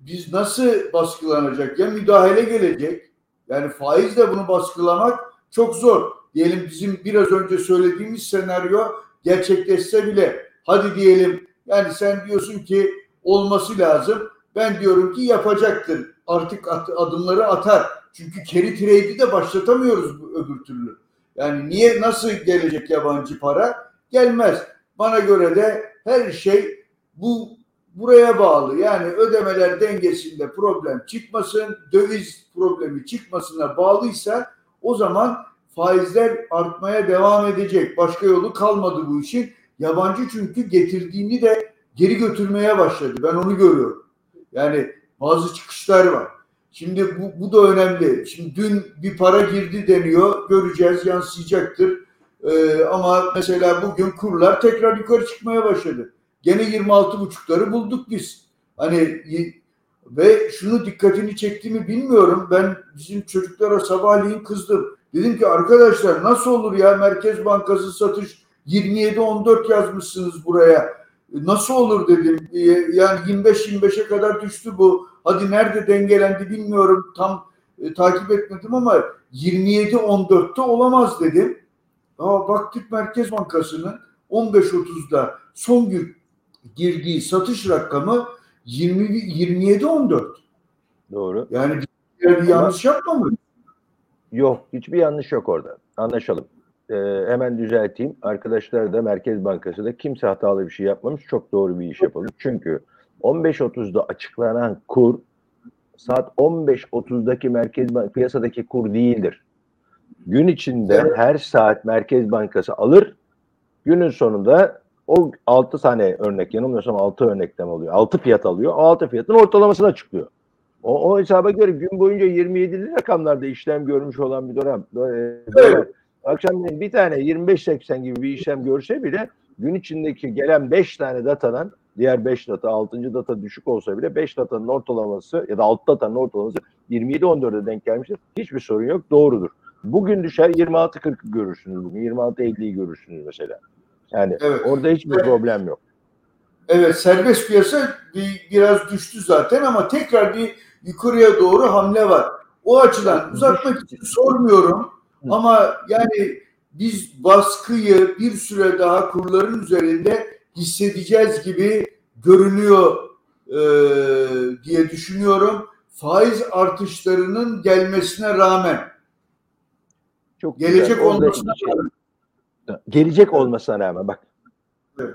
Speaker 1: biz nasıl baskılanacak? Ya müdahale gelecek. Yani faizle bunu baskılamak çok zor. Diyelim bizim biraz önce söylediğimiz senaryo gerçekleşse bile hadi diyelim yani sen diyorsun ki olması lazım. Ben diyorum ki yapacaktır. Artık at, adımları atar. Çünkü carry trade'i de başlatamıyoruz bu öbür türlü. Yani niye nasıl gelecek yabancı para? Gelmez. Bana göre de her şey bu buraya bağlı. Yani ödemeler dengesinde problem çıkmasın, döviz problemi çıkmasına bağlıysa o zaman faizler artmaya devam edecek. Başka yolu kalmadı bu işin. Yabancı çünkü getirdiğini de geri götürmeye başladı. Ben onu görüyorum. Yani bazı çıkışlar var. Şimdi bu, bu da önemli. Şimdi dün bir para girdi deniyor. Göreceğiz yansıyacaktır. Ee, ama mesela bugün kurlar tekrar yukarı çıkmaya başladı. Gene 26 bulduk biz. Hani ve şunu dikkatini çekti mi bilmiyorum. Ben bizim çocuklara sabahleyin kızdım. Dedim ki arkadaşlar nasıl olur ya Merkez Bankası satış 27-14 yazmışsınız buraya. Nasıl olur dedim. Yani 25-25'e kadar düştü bu. Hadi nerede dengelendi bilmiyorum. Tam e, takip etmedim ama 27-14'te olamaz dedim. Aa, baktık Merkez Bankası'nın 15.30'da son gün girdiği satış rakamı 20 27 14.
Speaker 2: Doğru.
Speaker 1: Yani bir, yanlış yapmamış.
Speaker 2: Yok, hiçbir yanlış yok orada. Anlaşalım. Ee, hemen düzelteyim. Arkadaşlar da Merkez Bankası da kimse hatalı bir şey yapmamış. Çok doğru bir iş yapılmış. Çünkü 15.30'da açıklanan kur saat 15.30'daki Merkez Bank piyasadaki kur değildir. Gün içinde evet. her saat Merkez Bankası alır. Günün sonunda o 6 tane örnek yanılmıyorsam 6 örnekten oluyor. 6 fiyat alıyor. O 6 fiyatın ortalamasını açıklıyor. O, o hesaba göre gün boyunca 27'li rakamlarda işlem görmüş olan bir dönem. Evet. Akşam bir tane 25-80 gibi bir işlem görse bile gün içindeki gelen 5 tane datadan diğer 5 data 6. data düşük olsa bile 5 datanın ortalaması ya da 6 datanın ortalaması 27-14'e denk gelmiştir. Hiçbir sorun yok. Doğrudur. Bugün düşer 26-40'ı görürsünüz bugün. 26-50'yi görürsünüz mesela. Yani evet. orada hiçbir evet. problem yok.
Speaker 1: Evet serbest piyasa bir, biraz düştü zaten ama tekrar bir yukarıya doğru hamle var. O açıdan uzatmak için sormuyorum ama yani biz baskıyı bir süre daha kurların üzerinde hissedeceğiz gibi görünüyor e, diye düşünüyorum. Faiz artışlarının gelmesine rağmen
Speaker 2: çok gelecek olmasına rağmen Gelecek olmasına rağmen bak. Evet.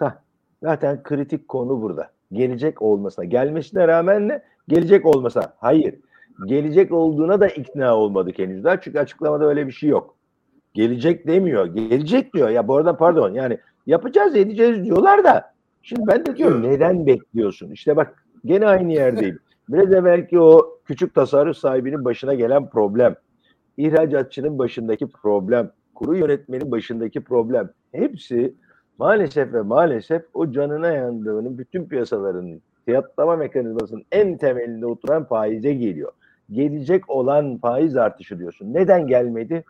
Speaker 2: zaten kritik konu burada. Gelecek olmasına. Gelmesine rağmen ne? Gelecek olmasa. Hayır. Gelecek olduğuna da ikna olmadık henüz daha. Çünkü açıklamada öyle bir şey yok. Gelecek demiyor. Gelecek diyor. Ya bu arada pardon yani yapacağız edeceğiz diyorlar da. Şimdi ben de diyorum neden bekliyorsun? İşte bak gene aynı yerdeyim. Biraz evvelki o küçük tasarruf sahibinin başına gelen problem. İhracatçının başındaki problem kuru yönetmenin başındaki problem. Hepsi maalesef ve maalesef o canına yandığının bütün piyasaların fiyatlama mekanizmasının en temelinde oturan faize geliyor. Gelecek olan faiz artışı diyorsun. Neden gelmedi?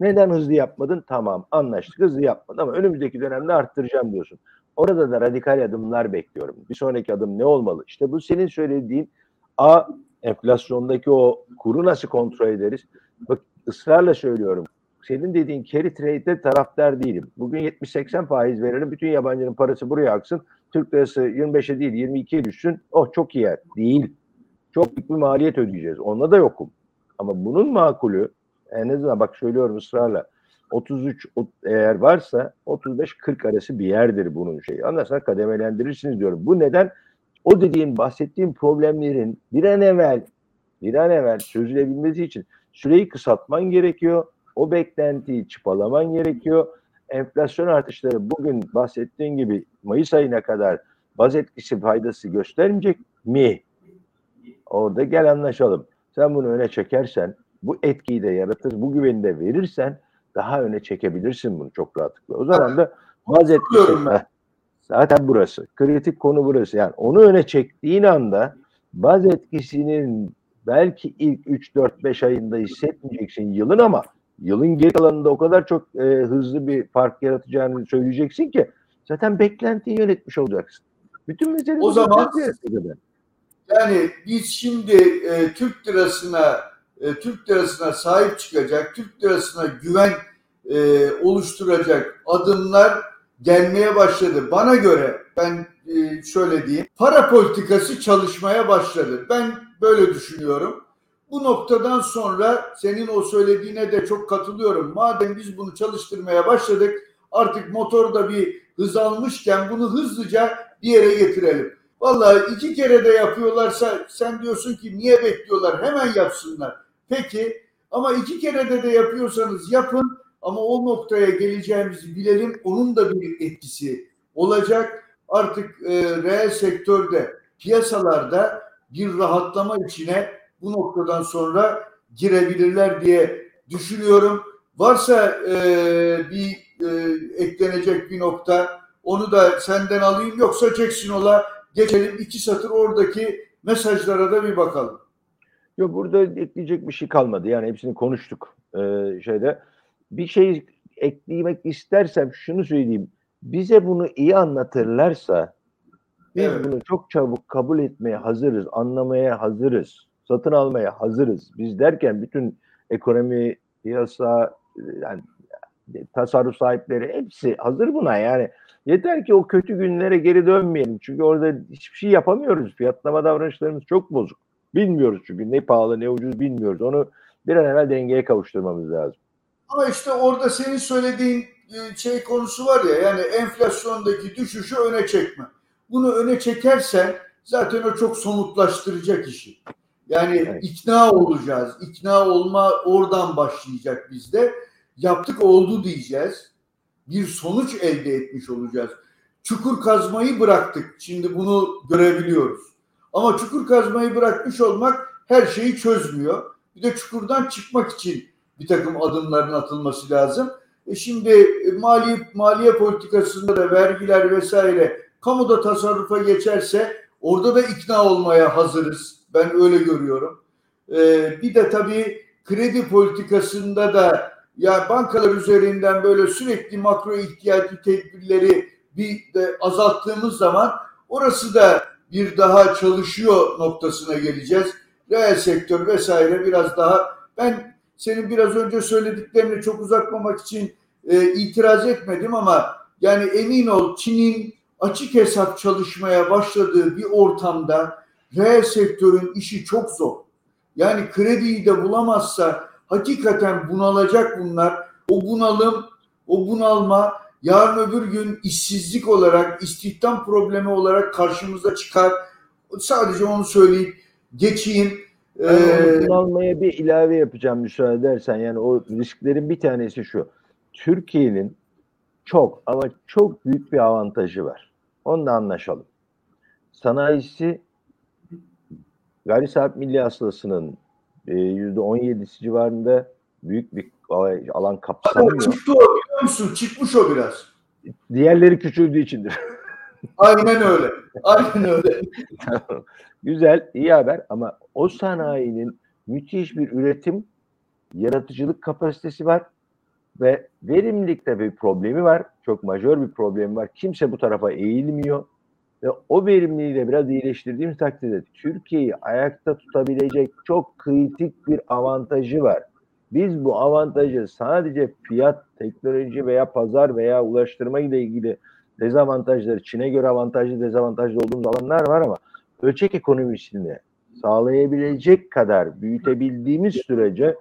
Speaker 2: Neden hızlı yapmadın? Tamam anlaştık hızlı yapmadın ama önümüzdeki dönemde arttıracağım diyorsun. Orada da radikal adımlar bekliyorum. Bir sonraki adım ne olmalı? İşte bu senin söylediğin A enflasyondaki o kuru nasıl kontrol ederiz? Bak ısrarla söylüyorum senin dediğin carry trade'de taraftar değilim. Bugün 70-80 faiz verelim. Bütün yabancının parası buraya aksın. Türk lirası 25'e değil 22'ye düşsün. Oh çok iyi yer. Değil. Çok büyük bir maliyet ödeyeceğiz. Onunla da yokum. Ama bunun makulü en azından bak söylüyorum ısrarla 33 eğer varsa 35-40 arası bir yerdir bunun şeyi. Anlarsan kademelendirirsiniz diyorum. Bu neden? O dediğin bahsettiğim problemlerin bir an evvel bir an evvel çözülebilmesi için süreyi kısaltman gerekiyor o beklentiyi çıpalaman gerekiyor. Enflasyon artışları bugün bahsettiğin gibi Mayıs ayına kadar baz etkisi faydası göstermeyecek mi? Orada gel anlaşalım. Sen bunu öne çekersen, bu etkiyi de yaratır, bu güveni de verirsen daha öne çekebilirsin bunu çok rahatlıkla. O zaman da baz etkisi zaten burası. Kritik konu burası. Yani onu öne çektiğin anda baz etkisinin belki ilk 3-4-5 ayında hissetmeyeceksin yılın ama yılın geri kalanında o kadar çok e, hızlı bir fark yaratacağını söyleyeceksin ki zaten beklentiyi yönetmiş olacaksın. Bütün mesele
Speaker 1: o zaman yani biz şimdi e, Türk lirasına e, Türk lirasına sahip çıkacak, Türk lirasına güven e, oluşturacak adımlar gelmeye başladı. Bana göre ben e, şöyle diyeyim, para politikası çalışmaya başladı. Ben böyle düşünüyorum. Bu noktadan sonra senin o söylediğine de çok katılıyorum. Madem biz bunu çalıştırmaya başladık artık motor da bir hız almışken bunu hızlıca bir yere getirelim. Vallahi iki kere de yapıyorlarsa sen diyorsun ki niye bekliyorlar hemen yapsınlar. Peki ama iki kere de de yapıyorsanız yapın ama o noktaya geleceğimizi bilelim. Onun da bir etkisi olacak. Artık e, reel sektörde piyasalarda bir rahatlama içine bu noktadan sonra girebilirler diye düşünüyorum. Varsa e, bir e, eklenecek bir nokta onu da senden alayım yoksa Jackson'ola geçelim iki satır oradaki mesajlara da bir bakalım.
Speaker 2: Yok burada ekleyecek bir şey kalmadı. Yani hepsini konuştuk ee, şeyde. Bir şey eklemek istersem şunu söyleyeyim. Bize bunu iyi anlatırlarsa biz evet. bunu çok çabuk kabul etmeye hazırız, anlamaya hazırız, satın almaya hazırız. Biz derken bütün ekonomi, piyasa, yani tasarruf sahipleri hepsi hazır buna yani. Yeter ki o kötü günlere geri dönmeyelim. Çünkü orada hiçbir şey yapamıyoruz. Fiyatlama davranışlarımız çok bozuk. Bilmiyoruz çünkü ne pahalı ne ucuz bilmiyoruz. Onu bir an evvel dengeye kavuşturmamız lazım.
Speaker 1: Ama işte orada senin söylediğin e, şey konusu var ya yani enflasyondaki düşüşü öne çekme. Bunu öne çekersen zaten o çok somutlaştıracak işi. Yani evet. ikna olacağız. İkna olma oradan başlayacak bizde. Yaptık oldu diyeceğiz. Bir sonuç elde etmiş olacağız. Çukur kazmayı bıraktık. Şimdi bunu görebiliyoruz. Ama çukur kazmayı bırakmış olmak her şeyi çözmüyor. Bir de çukurdan çıkmak için bir takım adımların atılması lazım. E şimdi e, mali maliye politikasında da vergiler vesaire kamuda tasarrufa geçerse orada da ikna olmaya hazırız. Ben öyle görüyorum. Ee, bir de tabii kredi politikasında da ya bankalar üzerinden böyle sürekli makro ihtiyacı tedbirleri bir de azalttığımız zaman orası da bir daha çalışıyor noktasına geleceğiz. Reel sektör vesaire biraz daha ben senin biraz önce söylediklerini çok uzatmamak için e, itiraz etmedim ama yani emin ol Çin'in açık hesap çalışmaya başladığı bir ortamda reel sektörün işi çok zor. Yani krediyi de bulamazsa hakikaten bunalacak bunlar. O bunalım, o bunalma yarın öbür gün işsizlik olarak, istihdam problemi olarak karşımıza çıkar. Sadece onu söyleyip geçeyim.
Speaker 2: Ee, bunalmaya bir ilave yapacağım müsaade edersen. Yani o risklerin bir tanesi şu. Türkiye'nin çok ama çok büyük bir avantajı var. Onunla anlaşalım. Sanayisi gayri saat milli hasılasının on yedisi civarında büyük bir alan kapsamıyor.
Speaker 1: Çıktı o biliyor musun? Çıkmış o biraz.
Speaker 2: Diğerleri küçüldüğü içindir.
Speaker 1: Aynen öyle. Aynen öyle.
Speaker 2: Güzel, iyi haber ama o sanayinin müthiş bir üretim, yaratıcılık kapasitesi var ve verimlilikte bir problemi var. Çok majör bir problemi var. Kimse bu tarafa eğilmiyor. Ve o verimliliği de biraz iyileştirdiğimiz takdirde Türkiye'yi ayakta tutabilecek çok kritik bir avantajı var. Biz bu avantajı sadece fiyat, teknoloji veya pazar veya ulaştırma ile ilgili dezavantajları, Çin'e göre avantajlı, dezavantajlı olduğumuz alanlar var ama ölçek ekonomisini sağlayabilecek kadar büyütebildiğimiz sürece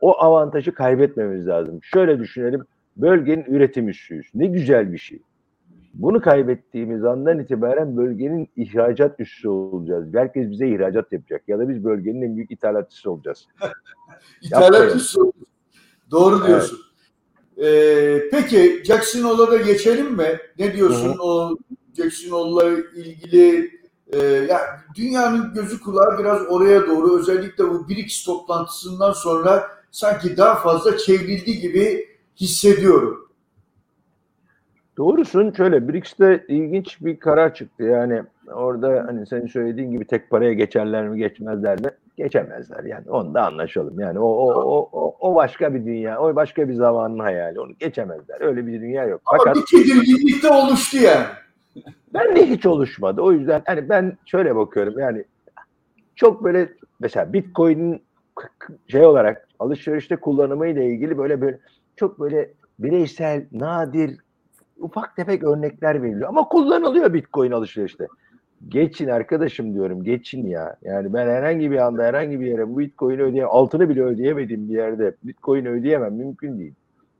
Speaker 2: o avantajı kaybetmemiz lazım. Şöyle düşünelim, bölgenin üretim üssüyüz. Ne güzel bir şey. Bunu kaybettiğimiz andan itibaren bölgenin ihracat üssü olacağız. Herkes bize ihracat yapacak ya da biz bölgenin en büyük ithalatçısı olacağız.
Speaker 1: ithalatçısı Doğru diyorsun. Evet. Ee, peki Jackson Hole'a geçelim mi? Ne diyorsun Hı-hı. o Jackson Hole'la ilgili e, ya dünyanın gözü kulağı biraz oraya doğru özellikle bu BRICS toplantısından sonra sanki daha fazla çevrildi gibi hissediyorum.
Speaker 2: Doğrusun şöyle BRICS'te ilginç bir karar çıktı. Yani orada hani senin söylediğin gibi tek paraya geçerler mi geçmezler mi? Geçemezler yani onu da anlaşalım. Yani o, o, o, o, o başka bir dünya, o başka bir zamanın hayali. Onu geçemezler. Öyle bir dünya yok.
Speaker 1: Ama Fakat, bir tedirginlik oluştu yani.
Speaker 2: Ben de hiç oluşmadı. O yüzden hani ben şöyle bakıyorum yani çok böyle mesela Bitcoin'in şey olarak alışverişte kullanımı ile ilgili böyle böyle çok böyle bireysel, nadir ufak tefek örnekler veriliyor ama kullanılıyor Bitcoin alışverişte. Geçin arkadaşım diyorum geçin ya. Yani ben herhangi bir anda herhangi bir yere bu Bitcoin'i ödeyemem. Altını bile ödeyemediğim bir yerde Bitcoin ödeyemem. Mümkün değil.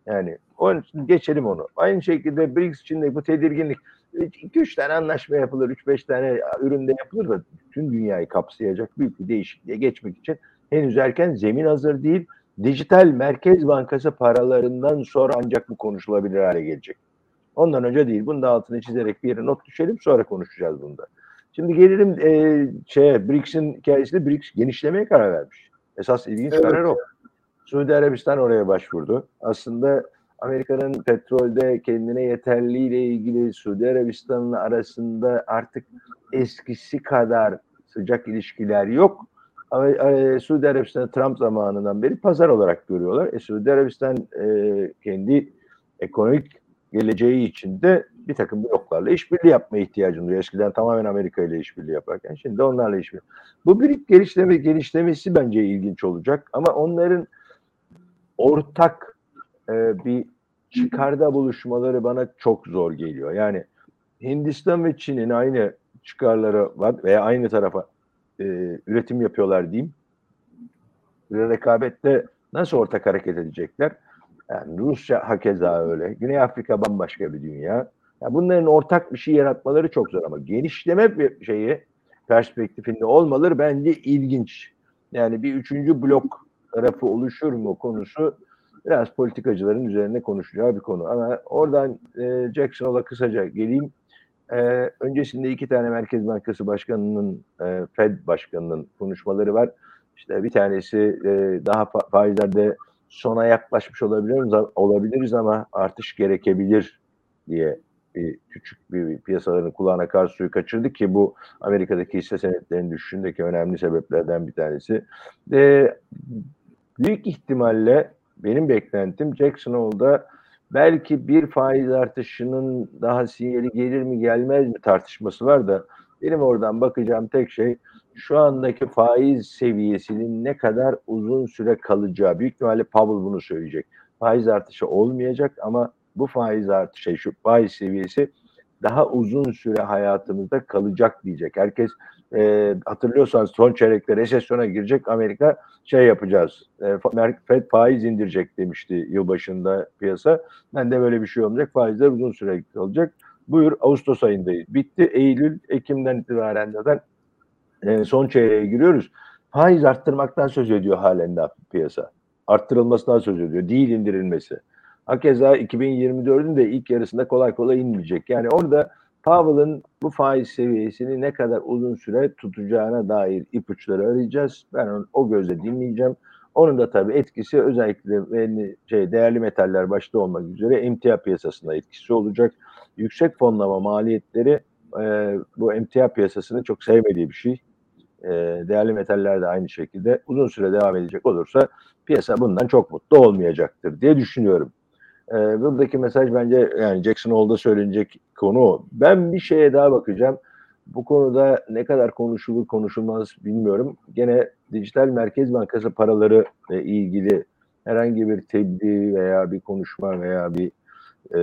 Speaker 2: Yani onun için geçelim onu. Aynı şekilde BRICS için de bu tedirginlik. 2-3 tane anlaşma yapılır, 3-5 tane üründe yapılır da bütün dünyayı kapsayacak büyük bir değişikliğe geçmek için henüz erken zemin hazır değil. Dijital Merkez Bankası paralarından sonra ancak bu konuşulabilir hale gelecek. Ondan önce değil. Bunu da altını çizerek bir yere not düşelim sonra konuşacağız bunda. Şimdi gelelim e, şeye, BRICS'in hikayesinde BRICS genişlemeye karar vermiş. Esas ilginç evet. karar o. Suudi Arabistan oraya başvurdu. Aslında Amerika'nın petrolde kendine yeterliğiyle ilgili Suudi Arabistan'ın arasında artık eskisi kadar sıcak ilişkiler yok. Ama e, Suudi Arabistan'ı Trump zamanından beri pazar olarak görüyorlar. E, Suudi Arabistan e, kendi ekonomik geleceği için de bir takım bloklarla işbirliği yapmaya ihtiyacı duyuyor. Eskiden tamamen Amerika ile işbirliği yaparken şimdi onlarla işbirliği. Bu bir gelişleme, gelişlemesi bence ilginç olacak ama onların ortak e, bir çıkarda buluşmaları bana çok zor geliyor. Yani Hindistan ve Çin'in aynı çıkarları var veya aynı tarafa e, üretim yapıyorlar diyeyim. Rekabette nasıl ortak hareket edecekler? Yani Rusya hakeza öyle. Güney Afrika bambaşka bir dünya. Yani bunların ortak bir şey yaratmaları çok zor ama genişleme bir şeyi perspektifinde olmaları bence ilginç. Yani bir üçüncü blok tarafı oluşur mu konusu biraz politikacıların üzerine konuşacağı bir konu. Ama oradan e, Jackson Hole'a kısaca geleyim. E, öncesinde iki tane Merkez Bankası Başkanı'nın, e, Fed Başkanı'nın konuşmaları var. İşte bir tanesi e, daha fa- faizlerde sona yaklaşmış olabiliriz, olabiliriz ama artış gerekebilir diye bir küçük bir piyasaların kulağına kar suyu kaçırdı ki bu Amerika'daki hisse senetlerinin düşüşündeki önemli sebeplerden bir tanesi. E, büyük ihtimalle benim beklentim Jackson Hole'da belki bir faiz artışının daha sinyali gelir mi gelmez mi tartışması var da benim oradan bakacağım tek şey şu andaki faiz seviyesinin ne kadar uzun süre kalacağı. Büyük ihtimalle Powell bunu söyleyecek. Faiz artışı olmayacak ama bu faiz artışı, şu faiz seviyesi daha uzun süre hayatımızda kalacak diyecek. Herkes e, hatırlıyorsanız son çeyrekte resesyona girecek Amerika şey yapacağız. E, Fed faiz indirecek demişti yılbaşında piyasa. Ben de böyle bir şey olmayacak. Faizler uzun süre kalacak. Buyur Ağustos ayındayız. Bitti. Eylül, Ekim'den itibaren zaten son çeyreğe giriyoruz. Faiz arttırmaktan söz ediyor halen de piyasa. Arttırılmasından söz ediyor. Değil indirilmesi. Hakeza 2024'ün de ilk yarısında kolay kolay inmeyecek. Yani orada Powell'ın bu faiz seviyesini ne kadar uzun süre tutacağına dair ipuçları arayacağız. Ben onu o gözle dinleyeceğim. Onun da tabii etkisi özellikle şey, değerli metaller başta olmak üzere emtia piyasasında etkisi olacak. Yüksek fonlama maliyetleri e, bu emtia piyasasını çok sevmediği bir şey. E, değerli metaller de aynı şekilde uzun süre devam edecek olursa piyasa bundan çok mutlu olmayacaktır diye düşünüyorum. E, buradaki mesaj bence yani Jackson Hole'da söylenecek konu. Ben bir şeye daha bakacağım. Bu konuda ne kadar konuşulur konuşulmaz bilmiyorum. Gene Dijital Merkez Bankası paraları ile ilgili herhangi bir tebliğ veya bir konuşma veya bir e,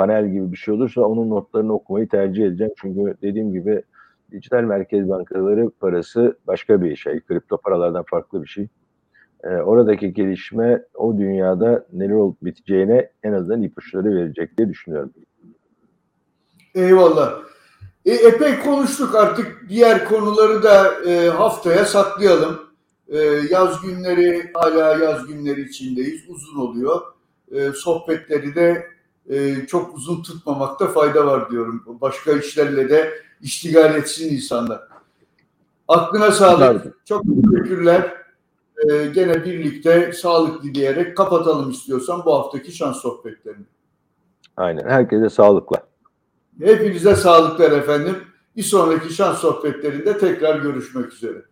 Speaker 2: panel gibi bir şey olursa onun notlarını okumayı tercih edeceğim. Çünkü dediğim gibi dijital merkez bankaları parası başka bir şey. Kripto paralardan farklı bir şey e, oradaki gelişme o dünyada neler olup biteceğine en azından ipuçları verecek diye düşünüyorum.
Speaker 1: Eyvallah. E, epey konuştuk artık diğer konuları da e, haftaya saklayalım. E, yaz günleri hala yaz günleri içindeyiz. Uzun oluyor. E, sohbetleri de e, çok uzun tutmamakta fayda var diyorum. Başka işlerle de iştigal etsin insanlar. Aklına sağlık. Çok teşekkürler e, gene birlikte sağlık dileyerek kapatalım istiyorsan bu haftaki şans sohbetlerini.
Speaker 2: Aynen. Herkese sağlıkla.
Speaker 1: Hepinize sağlıklar efendim. Bir sonraki şans sohbetlerinde tekrar görüşmek üzere.